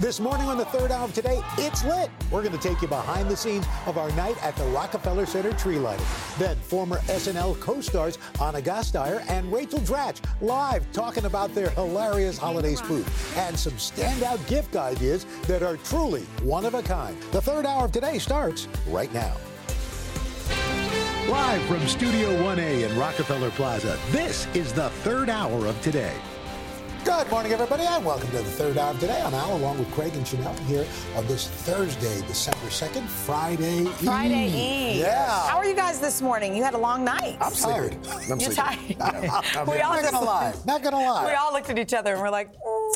This morning on the third hour of today, it's lit. We're going to take you behind the scenes of our night at the Rockefeller Center tree lighting. Then former SNL co-stars Ana Gasteyer and Rachel Dratch live talking about their hilarious holiday spoof and some standout gift ideas that are truly one of a kind. The third hour of today starts right now. Live from Studio 1A in Rockefeller Plaza, this is the third hour of today. Good morning, everybody, and welcome to the third hour of today. I'm Al, along with Craig and Sheinelle, here on this Thursday, December 2nd, Friday Eve. Friday Eve. Yeah. How are you guys this morning? You had a long night. I'm tired. I'm You're sleepy. tired. I'm we all not gonna lie. Not gonna lie. We all looked at each other and we're like,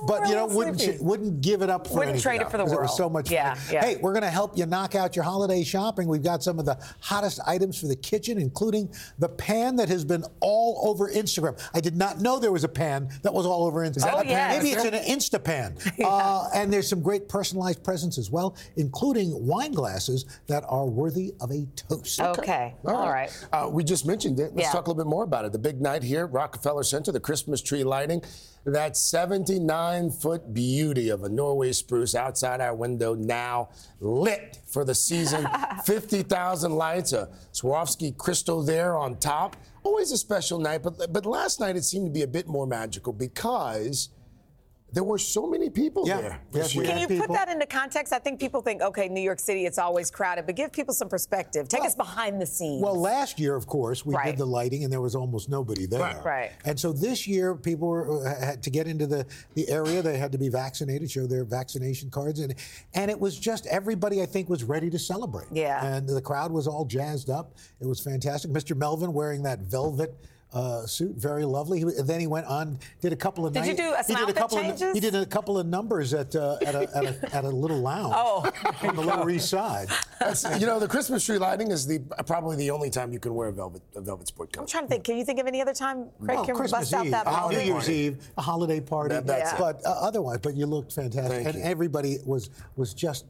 but you know, wouldn't sleepy. wouldn't give it up for Wouldn't trade it for the because It was so much Yeah, fun. yeah. Hey, we're going to help you knock out your holiday shopping. We've got some of the hottest items for the kitchen, including the pan that has been all over Instagram. I did not know there was a pan that was all over Instagram. Oh, a pan? yes. Maybe it's an Insta pan. uh, and there's some great personalized presents as well, including wine glasses that are worthy of a toast. Okay. All right. Uh, we just mentioned it. Let's Yeah. talk a little bit more about it. The big night here Rockefeller Center, the Christmas tree lighting. That 79 foot beauty of a Norway spruce outside our window now lit for the season. 50,000 lights, a Swarovski crystal there on top. Always a special night, but, but last night it seemed to be a bit more magical because there were so many people Yeah. there. Yes, we. Can had you people- put that into context? I think people think, okay, New York City, it's always crowded, but give people some perspective. Take Well- us behind the scenes. Well, last year, of course, we Right. did the lighting, and there was almost nobody there. Right. Right. And so this year, people were, uh, had to get into the, the area. They had to be vaccinated, show their vaccination cards, and and it was just everybody. I think was ready to celebrate. Yeah. And the crowd was all jazzed up. It was fantastic. Mr. Melvin wearing that velvet. Uh, suit, very lovely. He, and then he went on, did a couple of Did you do a- he did a couple changes? Of, he did a couple of numbers at uh, at, a, at, a, at a little lounge. Oh, on the Lower East Side. That's- you know, the Christmas tree lighting is the probably the only time you can wear a velvet a velvet sport coat. I'm trying to think. Can you think of any other time Craig Well, can Christmas bust out Eve, that New? Year's Eve, a holiday party, That- that's it. but uh, otherwise, but you looked fantastic, Thank and you. everybody was was just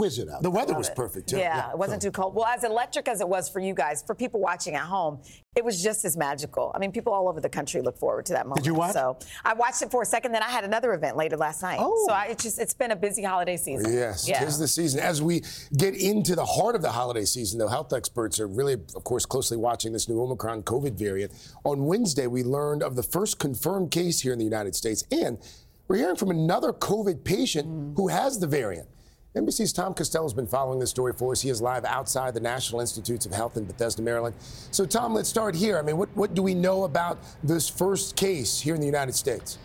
exquisite out. The weather was perfect too. Yeah, it wasn't too cold. Well, as electric as it was for you guys, for people watching at home, it was just as magical. I mean, people all over the country look forward to that moment. Did you watch? So I watched it for a second. Then I had another event later last night. Oh. So I, it's just it's been a busy holiday season. Yes, Yeah. tis the season. As we get into the heart of the holiday season, though, health experts are really, of course, closely watching this new Omicron COVID variant. On Wednesday, we learned of the first confirmed case here in the United States, and we're hearing from another COVID patient mm. who has the variant. NBC's Tom Costello has been following this story for us. He is live outside the National Institutes of Health in Bethesda, Maryland. So, Tom, let's start here. I mean, what, what do we know about this first case here in the United States?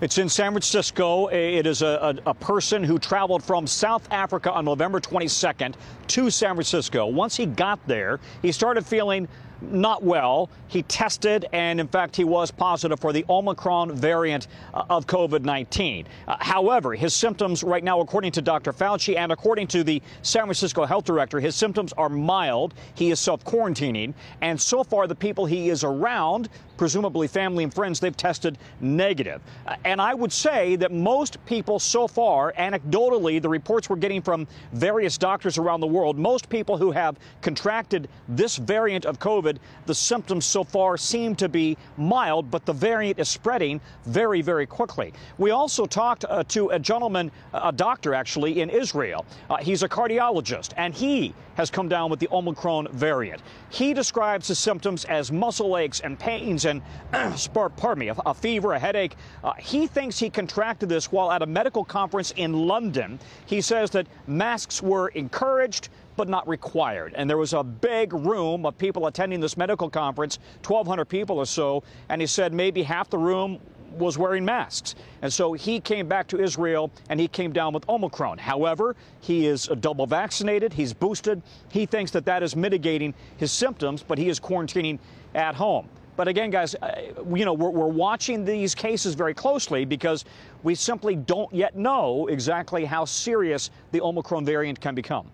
It's in San Francisco. It is a, a, a person who traveled from South Africa on November 22nd to San Francisco. Once he got there, he started feeling not well. He tested, and in fact, he was positive for the Omicron variant uh, of COVID 19. Uh, however, his symptoms right now, according to Dr. Fauci and according to the San Francisco health director, his symptoms are mild. He is self quarantining, and so far, the people he is around, presumably family and friends, they've tested negative. Uh, and I would say that most people so far, anecdotally, the reports we're getting from various doctors around the world, most people who have contracted this variant of COVID, the symptoms so far seem to be mild, but the variant is spreading very, very quickly. We also talked uh, to a gentleman, a doctor actually, in Israel. Uh, he's a cardiologist, and he has come down with the Omicron variant. He describes his symptoms as muscle aches and pains and, pardon me, a, a fever, a headache. Uh, he thinks he contracted this while at a medical conference in London. He says that masks were encouraged but not required. And there was a big room of people attending this medical conference, 1,200 people or so, and he said maybe half the room was wearing masks. And so he came back to Israel and he came down with Omicron. However, he is double vaccinated, he's boosted. He thinks that that is mitigating his symptoms, but he is quarantining at home. But again, guys, uh, you know, we're, we're watching these cases very closely because we simply don't yet know exactly how serious the Omicron variant can become.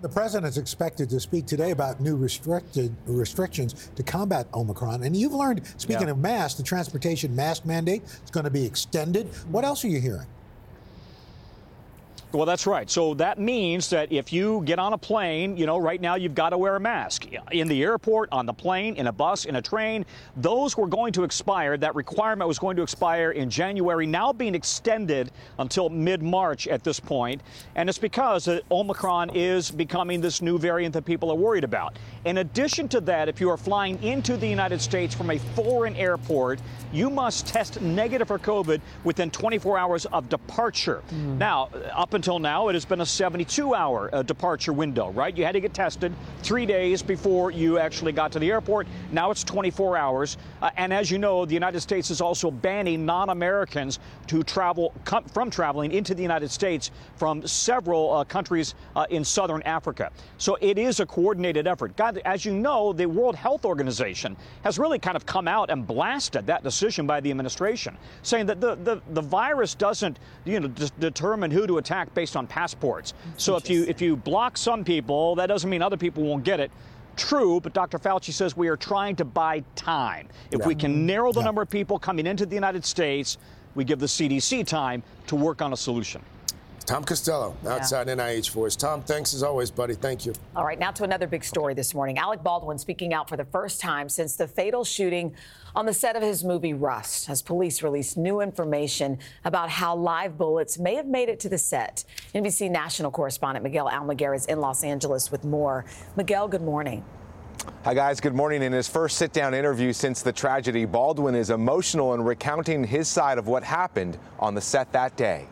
The president is expected to speak today about new restricted restrictions to combat Omicron. And you've learned, speaking Yeah. of masks, the transportation mask mandate is going to be extended. What else are you hearing? Well, that's right. So that means that if you get on a plane, you know, right now you've got to wear a mask. In the airport, on the plane, in a bus, in a train, those were going to expire. That requirement was going to expire in January, now being extended until mid March at this point. And it's because Omicron is becoming this new variant that people are worried about. In addition to that, if you are flying into the United States from a foreign airport, you must test negative for COVID within 24 hours of departure. Mm. Now, up until now, it has been a 72 hour uh, departure window, right? You had to get tested three days before you actually got to the airport. Now it's 24 hours. Uh, and as you know, the United States is also banning non Americans to travel from traveling into the United States from several uh, countries uh, in southern Africa. So it is a coordinated effort. God, as you know, the World Health Organization has really kind of come out and blasted that decision by the administration, saying that the, the, the virus doesn't you know, d- determine who to attack based on passports. So if you if you block some people, that doesn't mean other people won't get it. True, but Dr. Fauci says we are trying to buy time. If yeah. we can narrow the yeah. number of people coming into the United States, we give the CDC time to work on a solution. Tom Costello, outside yeah. NIH for us. Tom, thanks as always, buddy. Thank you. All right, now to another big story this morning. Alec Baldwin speaking out for the first time since the fatal shooting on the set of his movie Rust, as police released new information about how live bullets may have made it to the set. NBC national correspondent Miguel Almaguer is in Los Angeles with more. Miguel, good morning. Hi, guys. Good morning. In his first sit down interview since the tragedy, Baldwin is emotional in recounting his side of what happened on the set that day.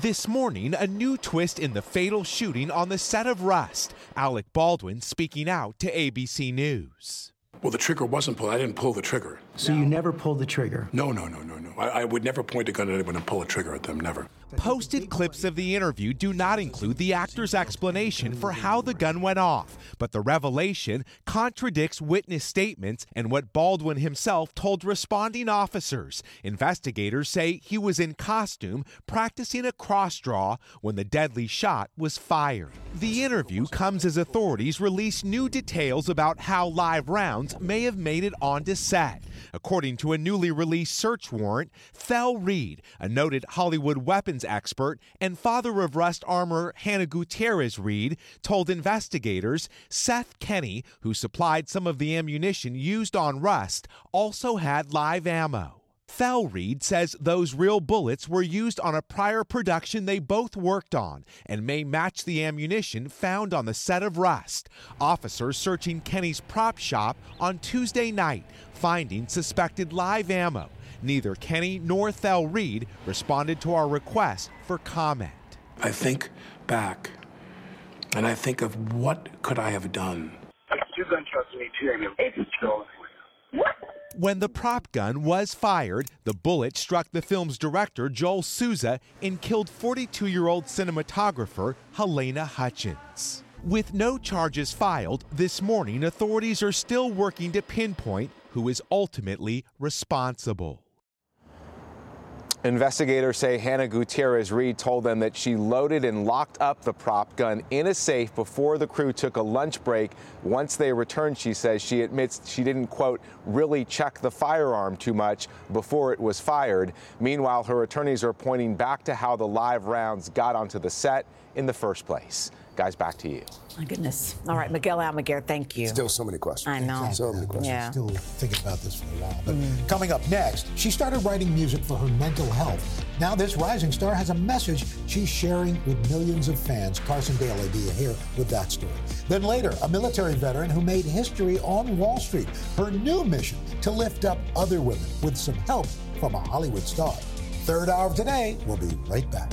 This morning, a new twist in the fatal shooting on the set of Rust. Alec Baldwin speaking out to ABC News. Well, the trigger wasn't pulled. I didn't pull the trigger. So no. you never pulled the trigger? No, no, no, no, no. I, I, would never point a gun at anyone and pull a trigger at them. Never. Posted clips of the interview do not include the actor's explanation for how the gun went off, but the revelation contradicts witness statements and what Baldwin himself told responding officers. Investigators say he was in costume practicing a cross draw when the deadly shot was fired. The interview comes as authorities release new details about how live rounds may have made it onto set. According to a newly released search warrant, Thel Reed, a noted Hollywood weapons expert, and father of Rust armor Hannah Gutierrez Reed, told investigators Seth Kenney, who supplied some of the ammunition used on Rust, also had live ammo. Thel Reed says those real bullets were used on a prior production they both worked on and may match the ammunition found on the set of Rust. Officers searching Kenney's prop shop on Tuesday night, finding suspected live ammo. Neither Kenney nor Thel Reed responded to our request for comment. I think back and I think of what could I have done. Two gunshots in me too. It's what? When the prop gun was fired, the bullet struck the film's director, Joel Souza, and killed 42 year old cinematographer Halyna Hutchins. With no charges filed, this morning authorities are still working to pinpoint who is ultimately responsible. Investigators say Hannah Gutierrez Reed told them that she loaded and locked up the prop gun in a safe before the crew took a lunch break. Once they returned, she says she admits she didn't, quote, really check the firearm too much before it was fired. Meanwhile, her attorneys are pointing back to how the live rounds got onto the set in the first place. Guys, back to you. My goodness. All right, Miguel Almaguer, thank you. Still so many questions. I know. Exactly. So many questions. Yeah. Still thinking about this for a while. But mm. coming up next, she started writing music for her mental health. Now this rising star has a message she's sharing with millions of fans. Carson Daly will be here with that story. Then later, a military veteran who made history on Wall Street. Her new mission to lift up other women with some help from a Hollywood star. Third hour of today, we'll be right back.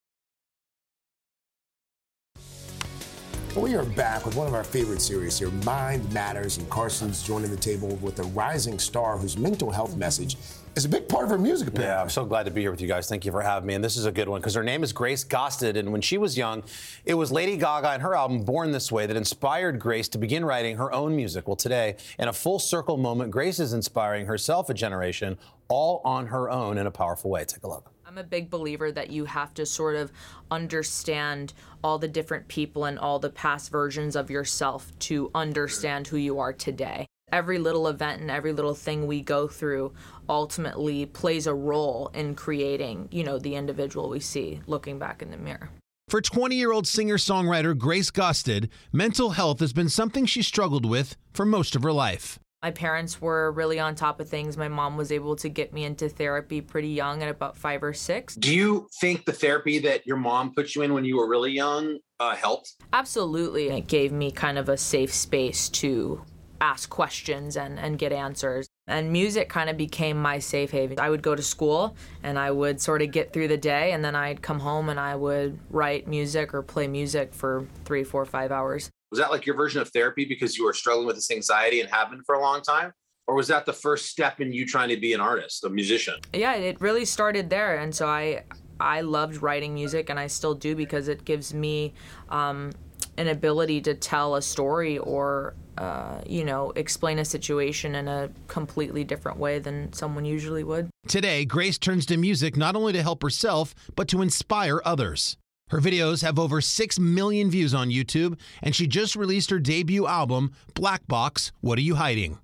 We are back with one of our favorite series here, Mind Matters, and Carson's joining the table with a rising star whose mental health message is a big part of her music. Apparently. Yeah, I'm so glad to be here with you guys. Thank you for having me. And this is a good one because her name is Grace Gaustad. And when she was young, it was Lady Gaga and her album Born This Way that inspired Grace to begin writing her own music. Well, today, in a full circle moment, Grace is inspiring herself a generation all on her own in a powerful way. Take a look. I'm a big believer that you have to sort of understand all the different people and all the past versions of yourself to understand who you are today. Every little event and every little thing we go through ultimately plays a role in creating, you know, the individual we see looking back in the mirror. For 20 year old singer songwriter Grace Gaustad, mental health has been something she struggled with for most of her life. My parents were really on top of things. My mom was able to get me into therapy pretty young at about five or six. Do you think the therapy that your mom put you in when you were really young uh, helped? Absolutely. It gave me kind of a safe space to ask questions and, and get answers. And music kind of became my safe haven. I would go to school and I would sort of get through the day, and then I'd come home and I would write music or play music for three, four, five hours. Was that like your version of therapy because you were struggling with this anxiety and have been for a long time? Or was that the first step in you trying to be an artist, a musician? Yeah, it really started there. And so I I loved writing music and I still do because it gives me um, an ability to tell a story or uh, you know, explain a situation in a completely different way than someone usually would. Today, Grace turns to music not only to help herself, but to inspire others. Her videos have over 6 million views on YouTube, and she just released her debut album, Black Box What Are You Hiding?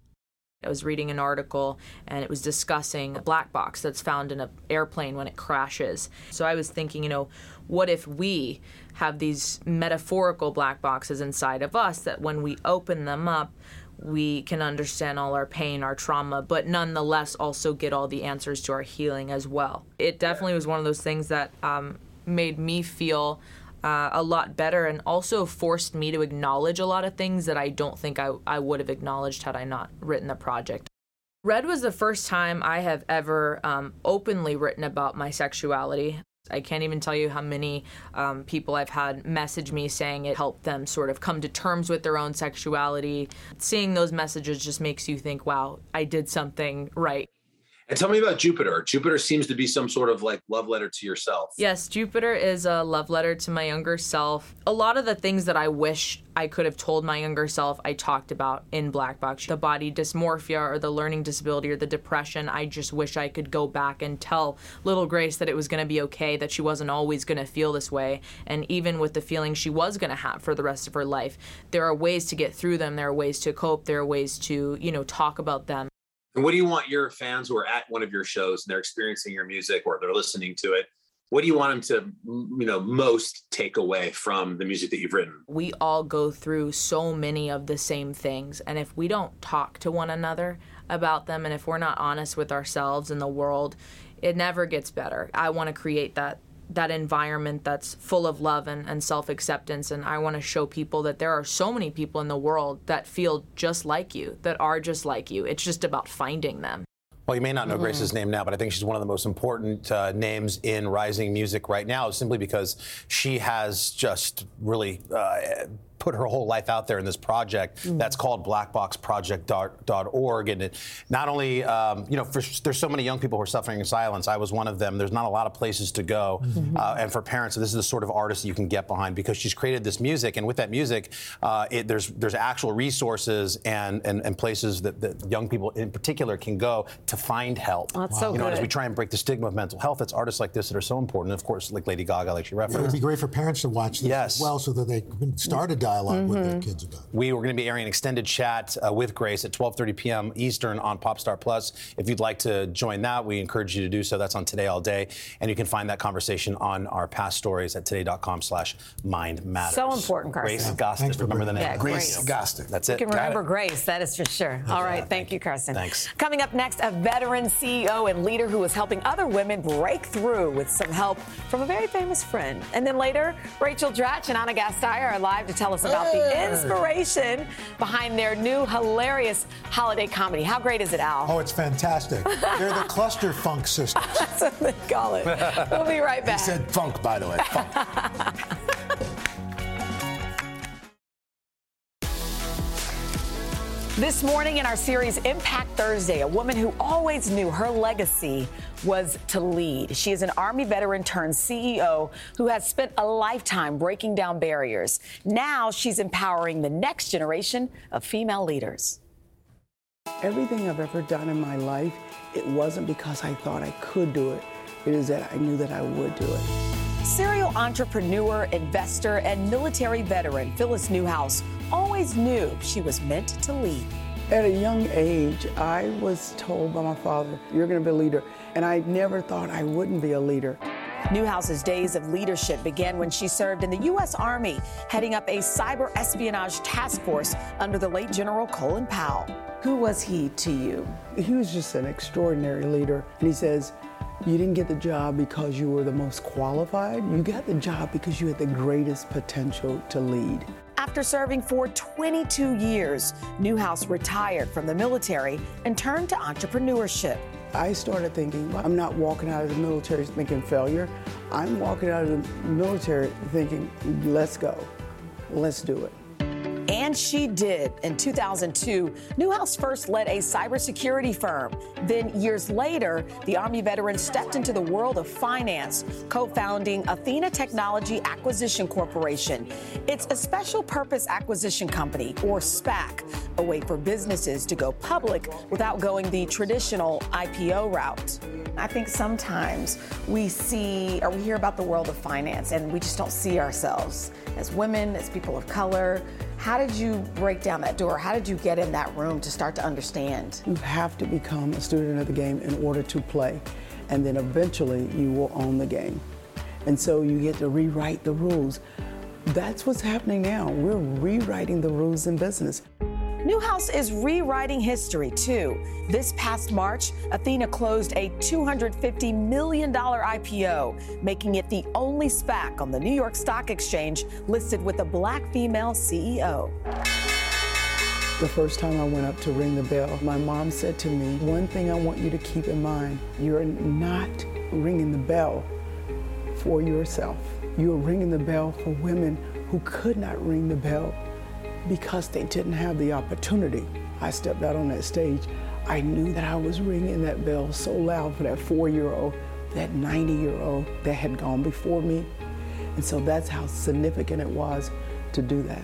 I was reading an article and it was discussing a black box that's found in an airplane when it crashes. So I was thinking, you know, what if we have these metaphorical black boxes inside of us that when we open them up, we can understand all our pain, our trauma, but nonetheless also get all the answers to our healing as well. It definitely was one of those things that um, made me feel uh, a lot better and also forced me to acknowledge a lot of things that I don't think I, I would have acknowledged had I not written the project. Red was the first time I have ever um, openly written about my sexuality. I can't even tell you how many um, people I've had message me saying it helped them sort of come to terms with their own sexuality. Seeing those messages just makes you think, wow, I did something right. And tell me about Jupiter. Jupiter seems to be some sort of like love letter to yourself. Yes, Jupiter is a love letter to my younger self. A lot of the things that I wish I could have told my younger self, I talked about in Black Box. The body dysmorphia or the learning disability or the depression. I just wish I could go back and tell little Grace that it was going to be okay, that she wasn't always going to feel this way. And even with the feelings she was going to have for the rest of her life, there are ways to get through them. There are ways to cope. There are ways to, you know, talk about them. And what do you want your fans who are at one of your shows and they're experiencing your music or they're listening to it? What do you want them to, you know, most take away from the music that you've written? We all go through so many of the same things, and if we don't talk to one another about them, and if we're not honest with ourselves and the world, it never gets better. I want to create that that environment that's full of love and, and self acceptance. And I want to show people that there are so many people in the world that feel just like you, that are just like you. It's just about finding them. Well, you may not know mm-hmm. Grace's name now, but I think she's one of the most important uh, names in rising music right now, simply because she has just really uh, put her whole life out there in this project mm. that's called blackboxproject.org. And it not only, um, you know, for, there's so many young people who are suffering in silence. I was one of them. There's not a lot of places to go. Mm-hmm. Uh, and for parents, this is the sort of artist you can get behind because she's created this music. And with that music, uh, it, there's there's actual resources and, and, and places that, that, young people in particular can go to find help. that's wow. so you know, good. as we try and break the stigma of mental health, it's artists like this that are so important. And of course, like Lady Gaga, like she referenced. It would be great for parents to watch this yes. as well so that they can start a dialog with their kids about. We were going to be airing an extended chat uh, with Grace at 12:30 p.m. Eastern on Popstar Plus. If you'd like to join that, we encourage you to do so. That's on Today All Day, and you can find that conversation on our past stories at today.com/mind matters. So important, Carson. Grace Yeah. Gostick. Remember the name? Yeah, Grace Grace. Gostick. That's it. You can Got remember it. Grace, that is for sure. All right, thank you, Carson. Thanks. Coming up next, a veteran CEO and leader who is helping other women break through with some help from a very famous friend. And then later, Rachel Dratch and Ana Gasteyer are live to tell us about the inspiration behind their new hilarious holiday comedy. How great is it, Al? Oh, it's fantastic. They're the cluster funk sisters. That's what they call it. We'll be right He back. said funk, by the way. Funk. This morning in our series Impact Thursday, a woman who always knew her legacy was to lead. She is an Army veteran turned CEO who has spent a lifetime breaking down barriers. Now she's empowering the next generation of female leaders. Everything I've ever done in my life, it wasn't because I thought I could do it. It is that I knew that I would do it. Serial entrepreneur, investor, and military veteran Phyllis Newhouse always knew she was meant to lead. At a young age, I was told by my father, You're going to be a leader. And I never thought I wouldn't be a leader. Newhouse's days of leadership began when she served in the U.S. Army, heading up a cyber espionage task force under the late General Colin Powell. Who was he to you? He was just an extraordinary leader. And he says, You didn't get the job because you were the most qualified. You got the job because you had the greatest potential to lead. After serving for 22 years, Newhouse retired from the military and turned to entrepreneurship. I started thinking, I'm not walking out of the military thinking failure. I'm walking out of the military thinking, let's go, let's do it. And she did. In 2002, Newhouse first led a cybersecurity firm. Then, years later, the Army veteran stepped into the world of finance, co founding Athena Technology Acquisition Corporation. It's a special purpose acquisition company, or SPAC, a way for businesses to go public without going the traditional IPO route. I think sometimes we see or we hear about the world of finance and we just don't see ourselves as women, as people of color. How did you break down that door? How did you get in that room to start to understand? You have to become a student of the game in order to play. And then eventually you will own the game. And so you get to rewrite the rules. That's what's happening now. We're rewriting the rules in business. Newhouse is rewriting history too. This past March, Athena closed a $250 million IPO, making it the only SPAC on the New York Stock Exchange listed with a black female CEO. The first time I went up to ring the bell, my mom said to me, One thing I want you to keep in mind you're not ringing the bell for yourself. You're ringing the bell for women who could not ring the bell because they didn't have the opportunity. I stepped out on that stage. I knew that I was ringing that bell so loud for that four year old, that 90 year old that had gone before me. And so that's how significant it was to do that.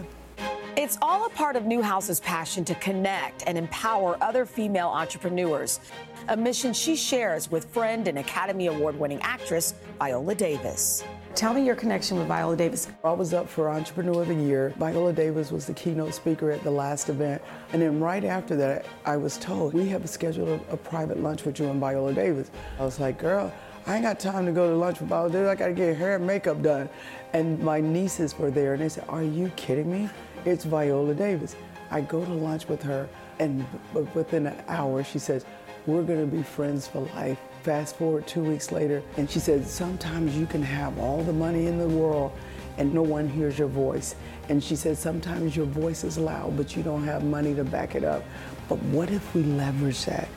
It's all a part of Newhouse's passion to connect and empower other female entrepreneurs, a mission she shares with friend and Academy Award winning actress Viola Davis. Tell me your connection with Viola Davis. I was up for Entrepreneur of the Year. Viola Davis was the keynote speaker at the last event. And then right after that, I was told, we have scheduled a, a private lunch with you and Viola Davis. I was like, girl, I ain't got time to go to lunch with Viola Davis. I got to get hair and makeup done. And my nieces were there, and they said, are you kidding me? It's Viola Davis. I go to lunch with her, and within an hour, she says, we're to be friends for life. Fast forward two weeks later, and she said, Sometimes you can have all the money in the world and no one hears your voice. And she said, Sometimes your voice is loud, but you don't have money to back it up. But what if we leverage that?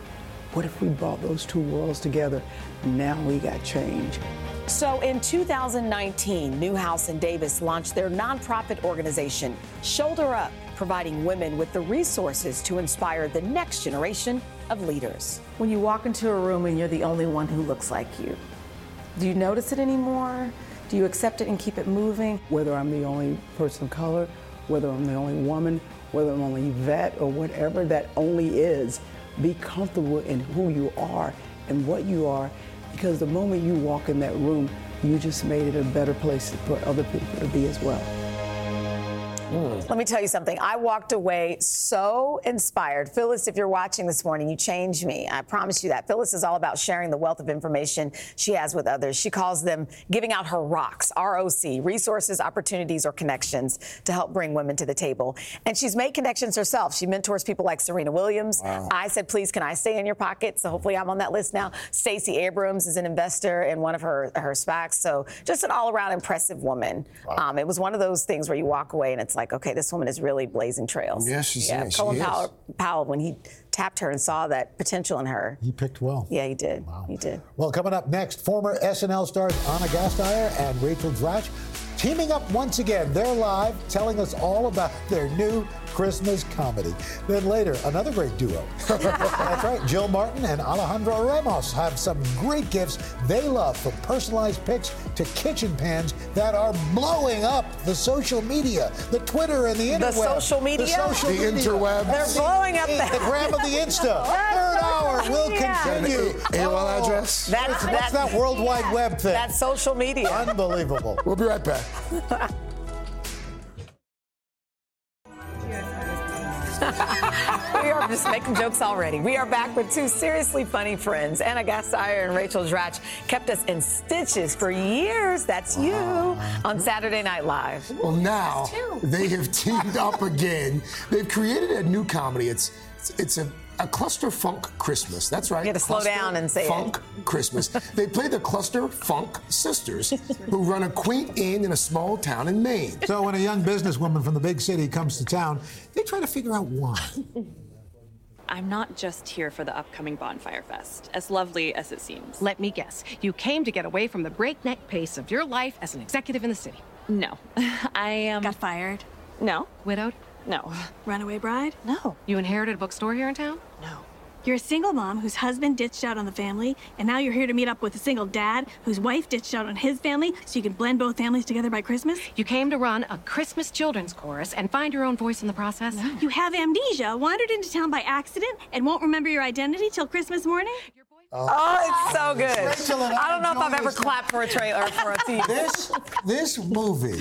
What if we brought those two worlds together? Now we got change. So in 2019, Newhouse and Davis launched their nonprofit organization, Shoulder Up, providing women with the resources to inspire the next generation of leaders. When you walk into a room and you're the only one who looks like you, do you notice it anymore? Do you accept it and keep it moving? Whether I'm the only person of color, whether I'm the only woman, whether I'm only vet or whatever that only is, be comfortable in who you are and what you are because the moment you walk in that room, you just made it a better place for other people to be as well. Let me tell you something. I walked away so inspired. Phyllis, if you're watching this morning, you changed me. I promise you that. Phyllis is all about sharing the wealth of information she has with others. She calls them giving out her rocks, R O C, resources, opportunities, or connections to help bring women to the table. And she's made connections herself. She mentors people like Serena Williams. Wow. I said, please, can I stay in your pocket? So hopefully I'm on that list now. Stacey Abrams is an investor in one of her, her SPACs. So just an all around impressive woman. Um, it was one of those things where you walk away and it's like, okay, this woman is really blazing trails. Yes, she's- yeah. yeah, she Colin is. Powell, Powell, when he tapped her and saw that potential in her. He picked well. Yeah, he did. Wow. He did. Well, coming up next, former SNL stars Ana Gasteyer and Rachel Dratch teaming up once again. They're live telling us all about their new Christmas comedy. Then later, another great duo. That's right, Jill Martin and Alejandra Ramos have some great gifts they love from personalized pics to kitchen pans that are blowing up the social media, the Twitter and the internet. The social media? The social The media. interwebs. They're blowing up the, the- the gram of the Insta. Third hour will Yeah. continue. AOL oh, address? That's, What's that's that World Wide Web thing? That's social media. Unbelievable. We'll be right back. just making jokes already. We are back with two seriously funny friends. Ana Gasteyer and Rachel Dratch kept us in stitches for years. That's you on Saturday Night Live. Well, now they have teamed up again. They've created a new comedy. It's it's a, a cluster funk Christmas. That's right. You had to slow down and say it. funk Christmas. they play the Cluster Funk Sisters, who run a quaint inn in a small town in Maine. So when a young businesswoman from the big city comes to town, they try to figure out why. I'm not just here for the upcoming Bonfire Fest, as lovely as it seems. Let me guess. You came to get away from the breakneck pace of your life as an executive in the city. No. I am. Got fired? No. Widowed? No. Runaway bride? No. You inherited a bookstore here in town? No. You're a single mom whose husband ditched out on the family, and now you're here to meet up with a single dad whose wife ditched out on his family so you can blend both families together by Christmas? You came to run a Christmas children's chorus and find your own voice in the process? You have amnesia, wandered into town by accident, and won't remember your identity till Christmas morning? Oh, oh, it's so good. Rachel and I don't know if I've ever this. clapped for a trailer or for a TV. This this movie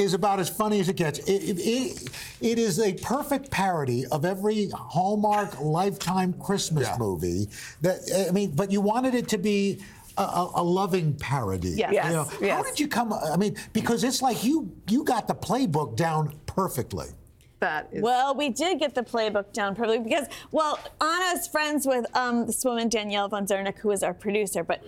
is about as funny as it gets. It, it, it, it is a perfect parody of every Hallmark Lifetime Christmas movie. That I mean, but you wanted it to be. A, a, a loving parody. Yes. You Yes, How did you come? I mean, because it's like you you got the playbook down perfectly. That is. Well, we did get the playbook down perfectly because, well, Ana's friends with um, this woman, Danielle von Zerneck, who is our producer, but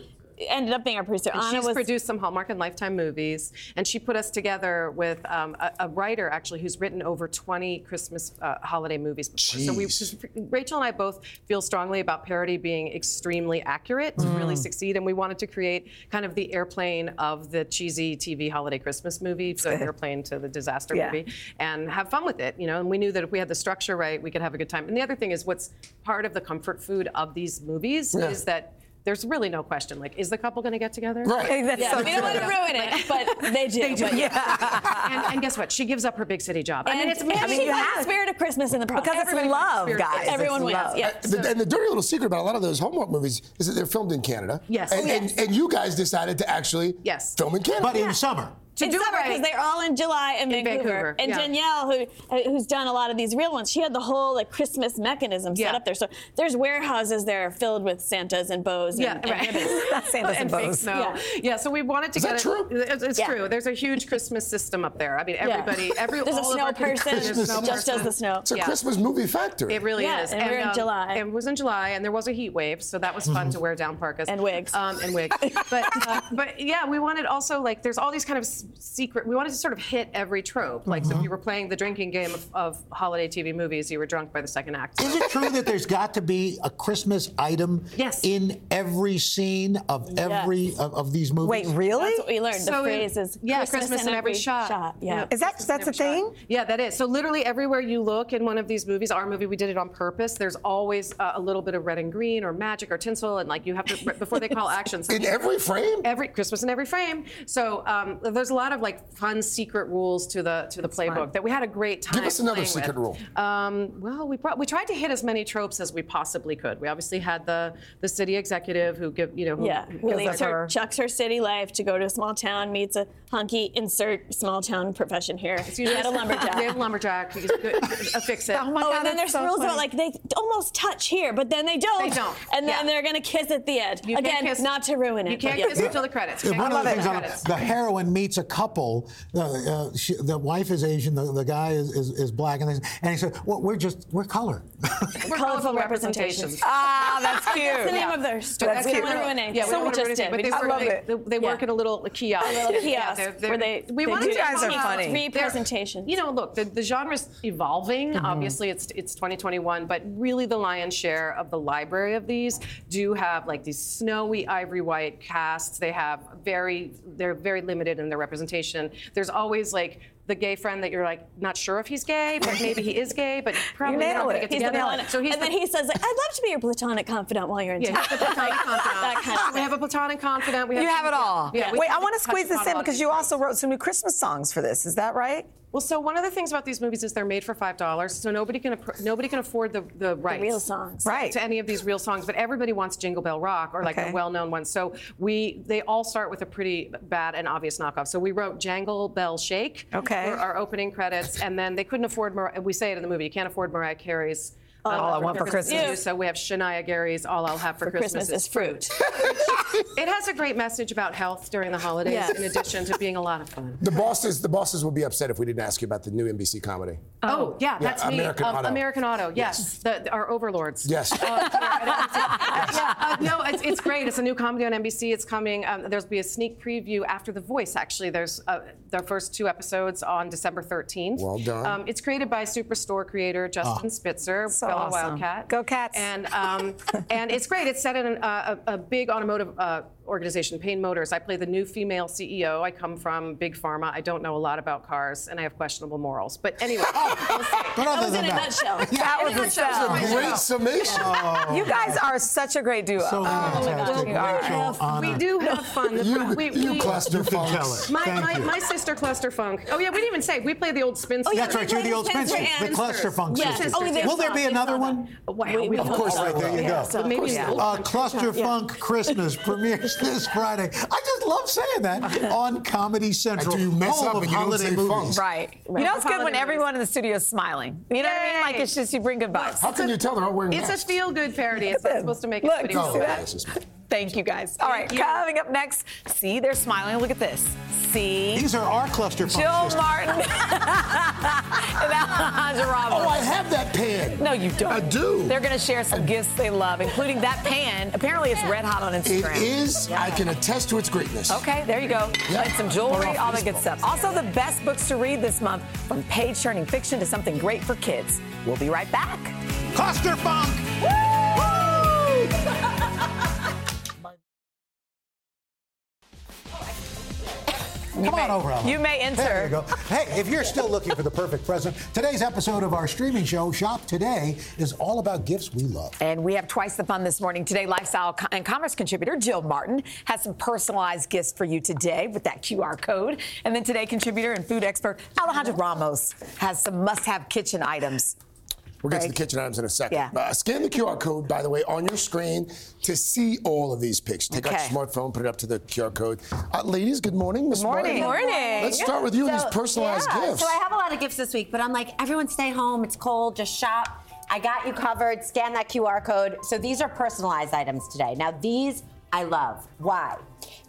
ended up being our producer. And Ana she's was produced some Hallmark and Lifetime movies, and she put us together with um, a, a writer actually who's written over 20 Christmas uh, holiday movies. Before. So we, Jeez. Rachel and I both feel strongly about parody being extremely accurate to really succeed, and we wanted to create kind of the airplane of the cheesy TV holiday Christmas movie, so airplane to the disaster Yeah. movie, and have fun with it. You know, and we knew that if we had the structure right, we could have a good time. And the other thing is, what's part of the comfort food of these movies Yeah. is that. There's really no question. Like, is the couple going to get together? Right. That's yeah, so we don't want to ruin it, but they do. They do. but yeah. and, and guess what? She gives up her big city job. I mean, And, it's and I mean, she you have the spirit of Christmas in the process. Because it's Everybody love, guys. spirit. Everyone wins. love. Yeah. The- and the dirty little secret about a lot of those Hallmark movies is that they're filmed in Canada. Yes. And, Oh, and, and you guys decided to actually Yes. film in Canada. But in summer. To in do it summer because right. they're all in July in, In Vancouver. Vancouver, And yeah. Danielle, who uh, who's done a lot of these real ones, she had the whole like Christmas mechanism set Yeah. up there. So there's warehouses there filled with Santas and bows. Yeah, and, and right. ribbons. That's Santa's and and fake bows. snow. Yeah. Yeah. so we wanted to Is get that it. true? It's, it's Yeah. true. There's a huge Christmas system up there. I mean, Yeah. everybody, every There's a all of snow our people- person there's a snow just does the snow. it's a Yeah. Christmas movie factory. It really Yeah, is. and we're in July. It was in July, and there was a heat wave, so that was fun to wear down parkas And wigs. Um, and wigs. but uh, but yeah, we wanted also like there's all these kind of s- secret. We wanted to sort of hit every trope. Like so if you were playing the drinking game of, of holiday TV movies, you were drunk by the second act. Is it true that there's got to be a Christmas item Yes. in every scene of every of, of these movies? Wait, really? That's what we learned. So the it- phrase is yeah, Christmas, in every, shot. Yeah. Is that that's a thing? Yeah, that is. So literally everywhere you look in one of these movies, our movie, we did it on purpose. There's always uh, a little bit of red and green or magic or tinsel, and like you have to before they call action. some in every frame? Every Christmas in every frame. So um, there's a lot of like fun secret rules to the to the playbook fun. that we had a great time. Give us another secret with. rule. Um, well, we brought, we tried to hit as many tropes as we possibly could. We obviously had the the city executive who give you know who, Yeah, who who leaves us her, chucks her city life to go to a small town, meets a hunky, insert small town profession here. It's We usually a lumberjack. We have a lumberjack. He's good, a fix it. Oh, my god, and then there's rules about like they almost touch here, but then they don't. They don't. And then Yeah. they're gonna kiss at the end. You Again, kiss- not to ruin it. You can't but yeah. kiss until the credits. Yeah, one of the things the on credits. the heroine meets a couple. Uh, uh, she, the wife is Asian, the, the guy is, is, is black, and, they, and he said, "Well, we're just we're color." We're colorful representations. Ah, that's cute. That's the name of their story. That's We cute. don't wanna ruin anything. Yeah, so don't we just did. but they, just work, love they, it. they, they work Yeah. in a little kiosk. A little Yeah, kiosk they're- they're- where they- we they wanted to guys are have funny. Three They're- presentations. You know, look, the, the genre's evolving. Mm-hmm. Obviously, it's it's 2021, but really the lion's share of the library of these do have like these snowy ivory white casts. They have very they're very limited in their representation. There's always like the gay friend that you're like not sure if he's gay, but maybe he is gay, but probably nail not gonna get He's together. platonic- So he's and the, then he says, like, "I'd love to be your platonic confidant while you're in yeah, town." he's the platonic confidant. that kind of we have a platonic confidant. We have You have it all. Yeah, we Wait, I want to squeeze this in because you also wrote some new Christmas songs for this. Is that right? Well, so one of the things about these movies is they're made for five dollars, so nobody can nobody can afford the the rights real songs. Right. to any of these real songs. But everybody wants Jingle Bell Rock or like Okay. the well-known one. So we they all start with a pretty bad and obvious knockoff. So we wrote Jangle Bell Shake Okay. For our opening credits, and then they couldn't afford. Mar- we say it in the movie, you can't afford Mariah Carey's. uh, All I Want for Christmas. You, So we have Shania Gary's All I'll Have for, For Christmas is fruit. It has a great message about health during the holidays, Yes. in addition to being a lot of fun. The bosses, the bosses will be upset if we didn't ask you about the new NBC comedy. Oh, yeah, that's me. American Um, Auto. American Auto, yes. The, the- our overlords. Yes. Uh, yeah, uh, no, it's, it's great. It's a new comedy on NBC. It's coming. Um, there'll be a sneak preview after The Voice, actually. There's uh, the first two episodes on December 13th. Well done. Um, it's created by Superstore creator Justin Spitzer, So fellow awesome. Wildcat. Go Cats. And, um, and it's great. It's set in an, uh, a, a big automotive uh, organization, Payne Motors. I play the new female CEO. I come from Big Pharma. I don't know a lot about cars, and I have questionable morals. But anyway, we'll see. But That other was than in a that, nutshell. That was a nutshell. spell. That's Great summation. Oh. You guys are such a great duo. so oh fantastic. You are. We do have fun. The- You, we, you we- cluster You can tell my, my, my sister Cluster Funk. Oh yeah, we didn't even say we play the old spinster. Oh, yeah, That's right. You're the old Spencer Spencer, the cluster funk Yes. sisters. Oh, Will there be another one? Wow, We- we we of course, right there you go. Maybe Yeah. the old country. Cluster Funk Christmas premieres this Friday. I just love saying that on Comedy Central. Until you mess up of and you don't holiday say movies. funk. Right. You know it's good when Holiday everyone in the studio is smiling. You know what I mean? Like it's just you bring good vibes. How can you tell they're all wearing It's a masks? feel-good parody. It's not supposed to make Look, anybody you Oh, see feel that? bad. Thank you guys. All right, you. coming up next. See, they're smiling. Look at this. See. These are our cluster funk Jill sisters. Martin and Alejandra Ramos. Oh, I have that pan. No, you don't. I do. They're going to share some gifts they love, including that pan. Apparently, it's red hot on It Instagram. is. I can attest to its greatness. Okay, there you go. Yeah. And some jewelry, all the good stuff. Also, the best books to read this month from page turning fiction to something great for kids. We'll be right back. Cluster funk. Come on over, Ellen. You may enter. There you go. Hey, if you're still looking for the perfect present, today's episode of our streaming show, Shop Today, is all about gifts we love. And we have twice the fun this morning. Today, lifestyle and commerce contributor Jill Martin has some personalized gifts for you today with that QR code. And then today, contributor and food expert Alejandra Ramos has some must have kitchen items. We'll get to the kitchen items in a second. Yeah. Uh, scan the QR code, by the way, on your screen to see all of these pics. Take out your smartphone, put it up to the QR code. Uh, ladies, good morning. Miss morning. Good morning. Let's start with you and these personalized yeah, gifts. So I have a lot of gifts this week, but I'm like, everyone stay home. It's cold. Just shop. I got you covered. Scan that QR code. So these are personalized items today. Now these I love. Why?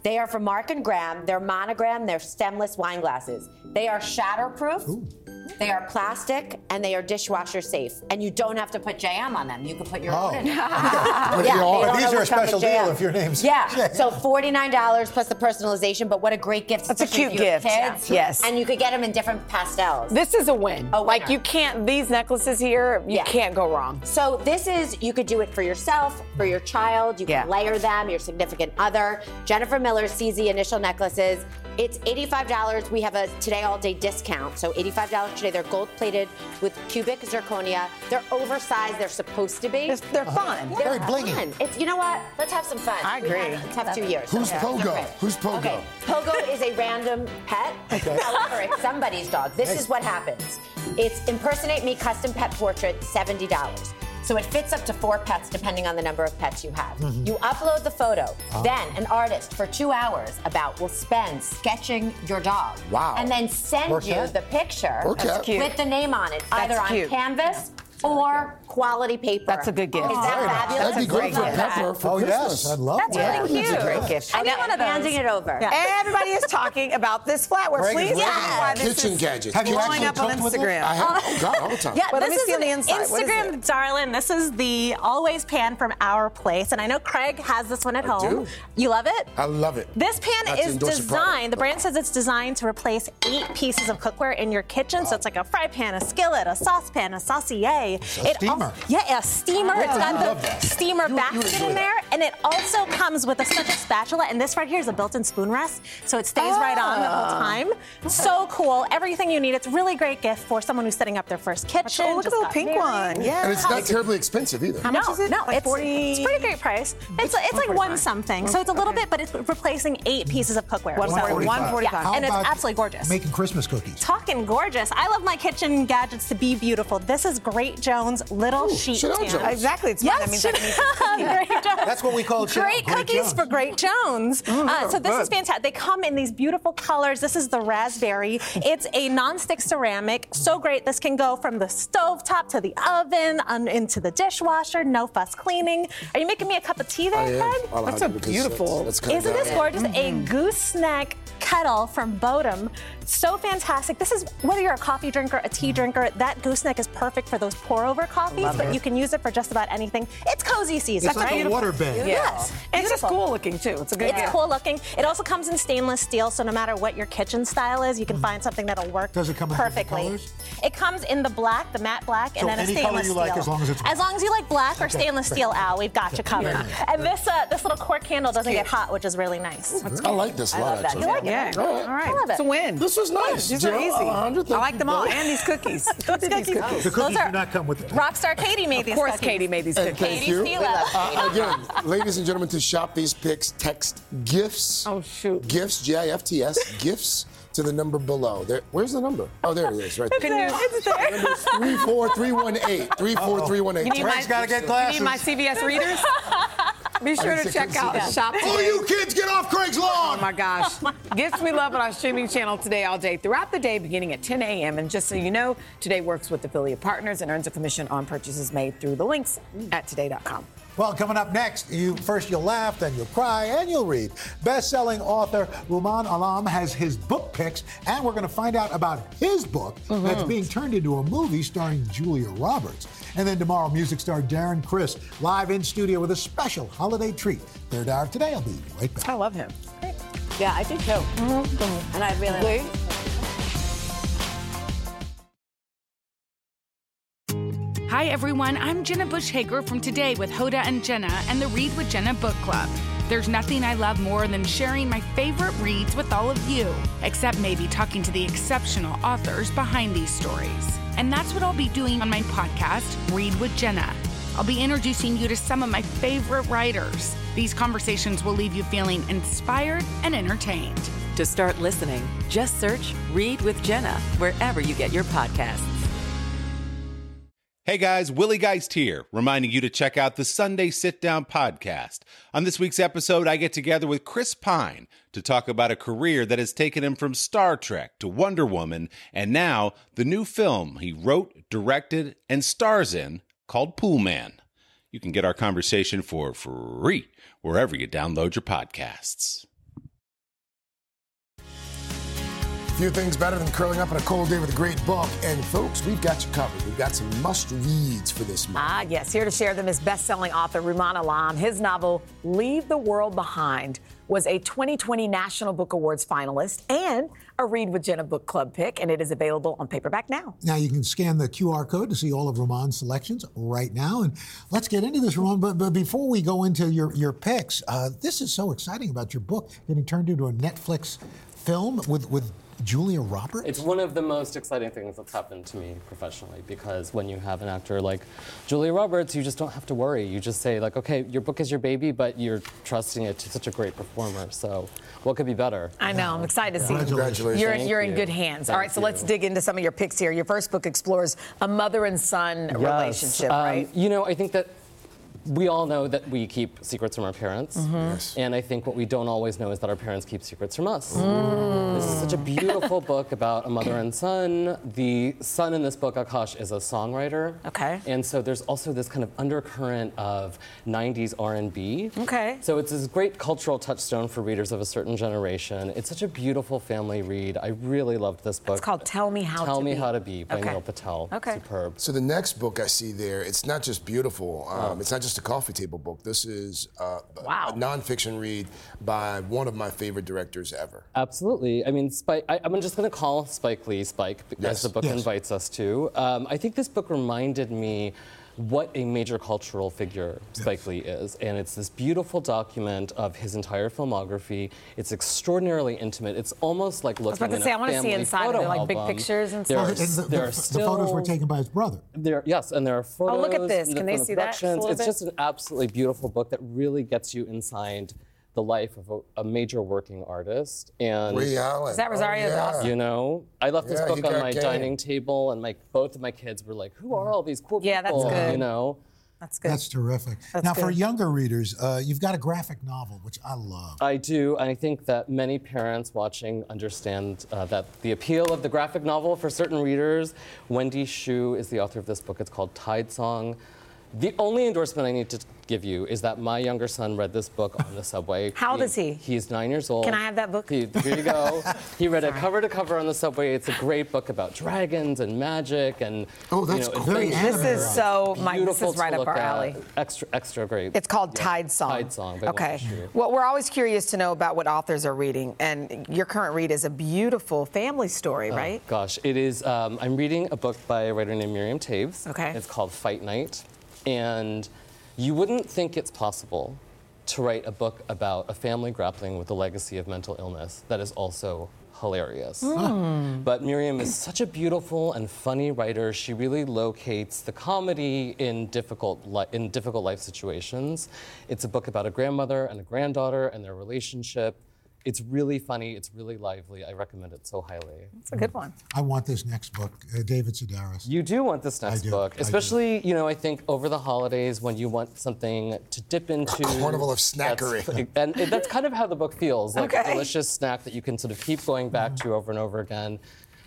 They are from Mark and Graham. They're monogram. They're stemless wine glasses. They are shatterproof. They are plastic and they are dishwasher safe. And you don't have to put jam on them. You can put your Oh. own in it. Yeah, you all- they don't these are a always come with special deal if your name's Yeah. Jam. So forty-nine dollars plus the personalization, but what a great gift! That's a cute if you have gift. Kids. Yes. And you could get them in different pastels. This is a win. A like you can't, these necklaces here, you Yeah. can't go wrong. So this is you could do it for yourself, for your child. You can Yeah. layer them, your significant other. Jennifer Miller's CZ initial necklaces. It's $85. We have a today all day discount. So $85 today. They're gold plated with cubic zirconia. They're oversized. They're supposed to be. They're, they're fun. They're Very blingy. fun. It's, you know what? Let's have some fun. I We've had agree. a tough two years. Who's so- Pogo? Okay. Who's Pogo? Okay. Pogo is a random pet. However, it's somebody's dog. This is what happens. It's impersonate me custom pet portrait, $70. So it fits up to four pets depending on the number of pets you have. Mhm. You upload the photo. Oh. Then an artist for two hours about will spend sketching your dog. Wow. And then send Work you that. the picture Work that. cute. with the name on it, That's either on cute. canvas or quality paper. That's a good gift. Is that fabulous? That'd be That's a great for great gift. Pepper for Oh, Christmas. yes. I'd love That's that. really It's a great gift. I need one of those. Handing it over. Everybody is talking about this flatware. Greg Please looking tell me why this Kitchen gadgets. Have you Kitchen- blowing up on cooked with it? Instagram. I have, oh. oh God, all the time. Yeah, Well, let this me is see on an the inside. What is Instagram it? darling. This is the always pan from our place, and I know Craig has this one at I home. do. You love it? I love it. This pan That's is designed, the brand says it's designed to replace eight pieces of cookware in your kitchen. So it's like a fry pan, a skillet, a saucepan, a saucier. A steamer. yeah, a steamer. Oh, it's I got the steamer You- you basket enjoy in that. there. And it also comes with a such a spatula. And this right here is a built in spoon rest. So it stays right on the whole Ah. time. So cool. Everything you need. It's a really great gift for someone who's setting up their first kitchen. Oh, look at just the little pink married. one. Yeah. And it's not terribly expensive either. How much is it? No, Like it's, 40 it's pretty great price. It's, it's like one something. So it's a little bit, but it's replacing eight pieces of cookware. One So- forty- one forty-five. Yeah, and it's absolutely gorgeous. Making Christmas cookies. Talking gorgeous. I love my kitchen gadgets to be beautiful. This is Great Jones Little Sheet Chanel Pan. Jones. Exactly. It's mine. Yes, That means I can eat this. Great Jones. That's what we call Chanel. Great Great cookies Jones. for Great Jones. Uh, so this is fantastic. They come in these beautiful colors. This is the raspberry. It's a non-stick ceramic. So great. This can go from the stove top to the oven, on, into the dishwasher. No fuss cleaning. Are you making me a cup of tea there, I am. Craig? That's have a beautiful- That's, that's Isn't this gorgeous? A gooseneck kettle from Bodum. So fantastic. This is whether you're a coffee drinker, a tea drinker, that gooseneck is perfect for those pour over coffees, but you can use it for just about anything. It's cozy season. It's like right? a water bed. Yes. And it's just Beautiful. cool looking too. It's a good It's gift. cool looking. It also comes in stainless steel, so no matter what your kitchen style is, you can find something that'll work Mm. Does it come in different perfectly. colors? It comes in the black, the matte black, So and then a any stainless color you steel. like as long as it's as long as you like black or stainless steel, Al, we've got you covered. And this uh, this little cork candle doesn't get hot, which is really nice. I like this a I lot, love that. actually. You like it? Yeah. All right. All right. I love it. It's a win. This was nice. These are easy. Alejandra, I like them all. And these cookies. These cookies. cookies. The Those cookies are- do not come with the Rockstar Katie made these cookies. Of course, cookies. Katie made these cookies. thank Katie you. Steele. Uh, again, ladies and gentlemen, to shop these picks, text gifts. Oh shoot. Gifts, G I F T S, gifts to the number below. There, where's the number? Oh, there it is, right there. Can you? It's there. Number 34318. 34318. You need my, gotta get You glasses. need my CVS readers? Be sure to check out that. Shop Oh, Today. you kids, get off Craig's lawn! Oh my gosh. Gifts we love on our streaming channel today all day throughout the day beginning at 10 a.m. And just so you know, Today works with affiliate partners and earns a commission on purchases made through the links at today.com. Well, coming up next, you first you'll laugh, then you'll cry, and you'll read. Best-selling author Rumaan Alam has his book picks, and we're going to find out about his book mm-hmm. that's being turned into a movie starring Julia Roberts. And then tomorrow, music star Darren Criss live in studio with a special holiday treat. Third hour of today. I'll be right back. I love him. Yeah, I do too. Mm-hmm. And I really Lee? Hi everyone, I'm Jenna Bush Hager from Today with Hoda and Jenna and the Read with Jenna book club. There's nothing I love more than sharing my favorite reads with all of you, except maybe talking to the exceptional authors behind these stories. And that's what I'll be doing on my podcast, Read with Jenna. I'll be introducing you to some of my favorite writers. These conversations will leave you feeling inspired and entertained. To start listening, just search Read with Jenna wherever you get your podcasts. Hey guys, Willie Geist here, reminding you to check out the Sunday Sit Down podcast. On this week's episode, I get together with Chris Pine to talk about a career that has taken him from Star Trek to Wonder Woman, and now the new film he wrote, directed, and stars in called Pool Man. You can get our conversation for free wherever you download your podcasts. Few things better than curling up on a cold day with a great book. And folks, we've got you covered. We've got some must reads for this month. Ah, yes. Here to share them is best-selling author Rumaan Alam. His novel "Leave the World Behind" was a 2020 National Book Awards finalist and a Read with Jenna book club pick, and it is available on paperback now. Now you can scan the QR code to see all of Rumaan's selections right now. And let's get into this, Ramon. But, but before we go into your, your picks, uh, this is so exciting about your book getting turned into a Netflix film with with Julia Roberts? It's one of the most exciting things that's happened to me professionally because when you have an actor like Julia Roberts, you just don't have to worry. You just say like, okay, your book is your baby, but you're trusting it to such a great performer. So, what could be better? I know. I'm excited to see. Congratulations. You're, you're in you. good hands. Thank All right, so you. let's dig into some of your picks here. Your first book explores a mother and son Yes. relationship, Um, right? You know, I think that we all know that we keep secrets from our parents. Mhm. Yes. And I think what we don't always know is that our parents keep secrets from us. Mm. This is such a beautiful book about a mother and son. The son in this book, Akash, is a songwriter. Okay. And so there's also this kind of undercurrent of 90s R&B. Okay. So it's this great cultural touchstone for readers of a certain generation. It's such a beautiful family read. I really loved this book. It's called Tell Me How Tell to Me Be. How to Be by Okay. Neel Patel. Okay. Superb. So the next book I see there, it's not just beautiful. Um, Oh. It's not just a coffee table book. This is uh, Wow. a nonfiction read by one of my favorite directors ever. Absolutely. I mean, Spike. I, I'm just going to call Spike Lee Spike, Yes. as the book Yes. invites us to. Um, I think this book reminded me what a major cultural figure Spike Lee is, and it's this beautiful document of his entire filmography. It's extraordinarily intimate. It's almost like I was looking about to say, a I want to see family inside of photo it, like big pictures and There stuff. are, And the, there the- are the photos were taken by his brother. there, yes, and there are photos. Oh, look at this. and Can they the see that a It's bit? just an absolutely beautiful book that really gets you inside the life of a, a major working artist. And Ray Allen. Is that Rosario Oh, yeah. Dawson? you know, I left this Yeah, he book on my game. dining table, and my both of my kids were like, "Who are all these cool people? Yeah, that's good. You know. That's good. That's terrific. That's now, for younger readers, uh, you've got a graphic novel, which I love. I do, and I think that many parents watching understand uh, that the appeal of the graphic novel for certain readers. Wendy Xu is the author of this book. It's called Tide Song. The only endorsement I need to give you is that my younger son read this book on the subway. How old is he? He's nine years old. Can I have that book? He, here you go. he read it cover to cover on the subway. It's a great book about dragons and magic and Oh, that's you know, cool. adventure. This is so, my, this is right up look our at. alley. Extra, extra great. It's called Yeah. Tide Song. Tide Song. by Okay. Wendy Well, we're always curious to know about what authors are reading, and your current read is a beautiful family story, right? Gosh, it is. Um, I'm reading a book by a writer named Miriam Toews. Okay. It's called Fight Night. And you wouldn't think it's possible to write a book about a family grappling with the legacy of mental illness that is also hilarious. Hmm. But Miriam is such a beautiful and funny writer. She really locates the comedy in difficult in difficult life situations. It's a book about a grandmother and a granddaughter and their relationship. It's really funny. It's really lively. I recommend it so highly. It's a good one. I want this next book, uh, David Sedaris. You do want this next do, book, I do. especially you know I think over the holidays when you want something to dip into. carnival of that's- and it- that's kind of how the book feels, like Okay. a delicious snack that you can sort of keep going back to over and over again.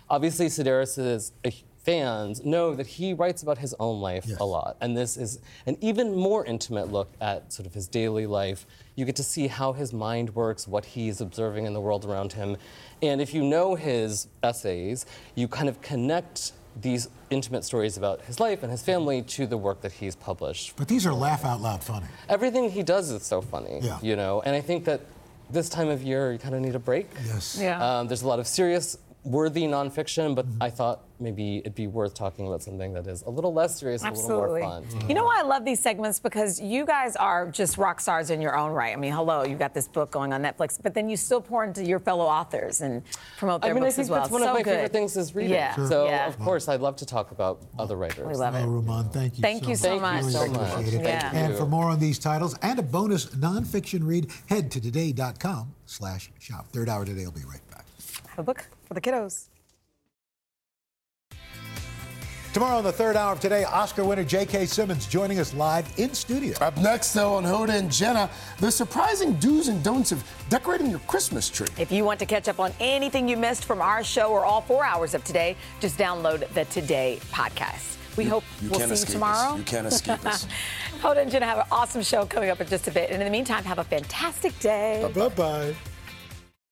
Obviously, Sedaris's uh, fans know that he writes about his own life a lot, and this is an even more intimate look at sort of his daily life. You get to see how his mind works, what he's observing in the world around him, and if you know his essays, you kind of connect these intimate stories about his life and his family to the work that he's published. But these are laugh out loud funny. Everything he does is so funny, Yeah. you know, and I think that this time of year you kind of need a break. Yes. Yeah. Um, there's a lot of serious, worthy nonfiction, but Mm-hmm. I thought maybe it'd be worth talking about something that is a little less serious, and a little more fun. You know why I love these segments? Because you guys are just rock stars in your own right. I mean, hello, you got this book going on Netflix, but then you still pour into your fellow authors and promote their I their mean, I books think as well. that's one so of my good. favorite things is reading. Yeah. So yeah. of course I'd love to talk about other writers. We love it. Oh, Rumaan, thank you Thank so you so much. much. Thank you so Really much. appreciate it. Yeah. And for more on these titles and a bonus nonfiction read, head to today.com slash shop. Third hour today. will be right back. Have a book for the kiddos. Tomorrow on the third hour of today, Oscar winner J.K. Simmons joining us live in studio. Up next, though, on Hoda and Jenna, the surprising do's and don'ts of decorating your Christmas tree. If you want to catch up on anything you missed from our show or all four hours of today, just download the Today podcast. We hope you we'll can't see you escape tomorrow. us. You can't escape us. Hoda and Jenna have an awesome show coming up in just a bit. And in the meantime, have a fantastic day. Bye bye.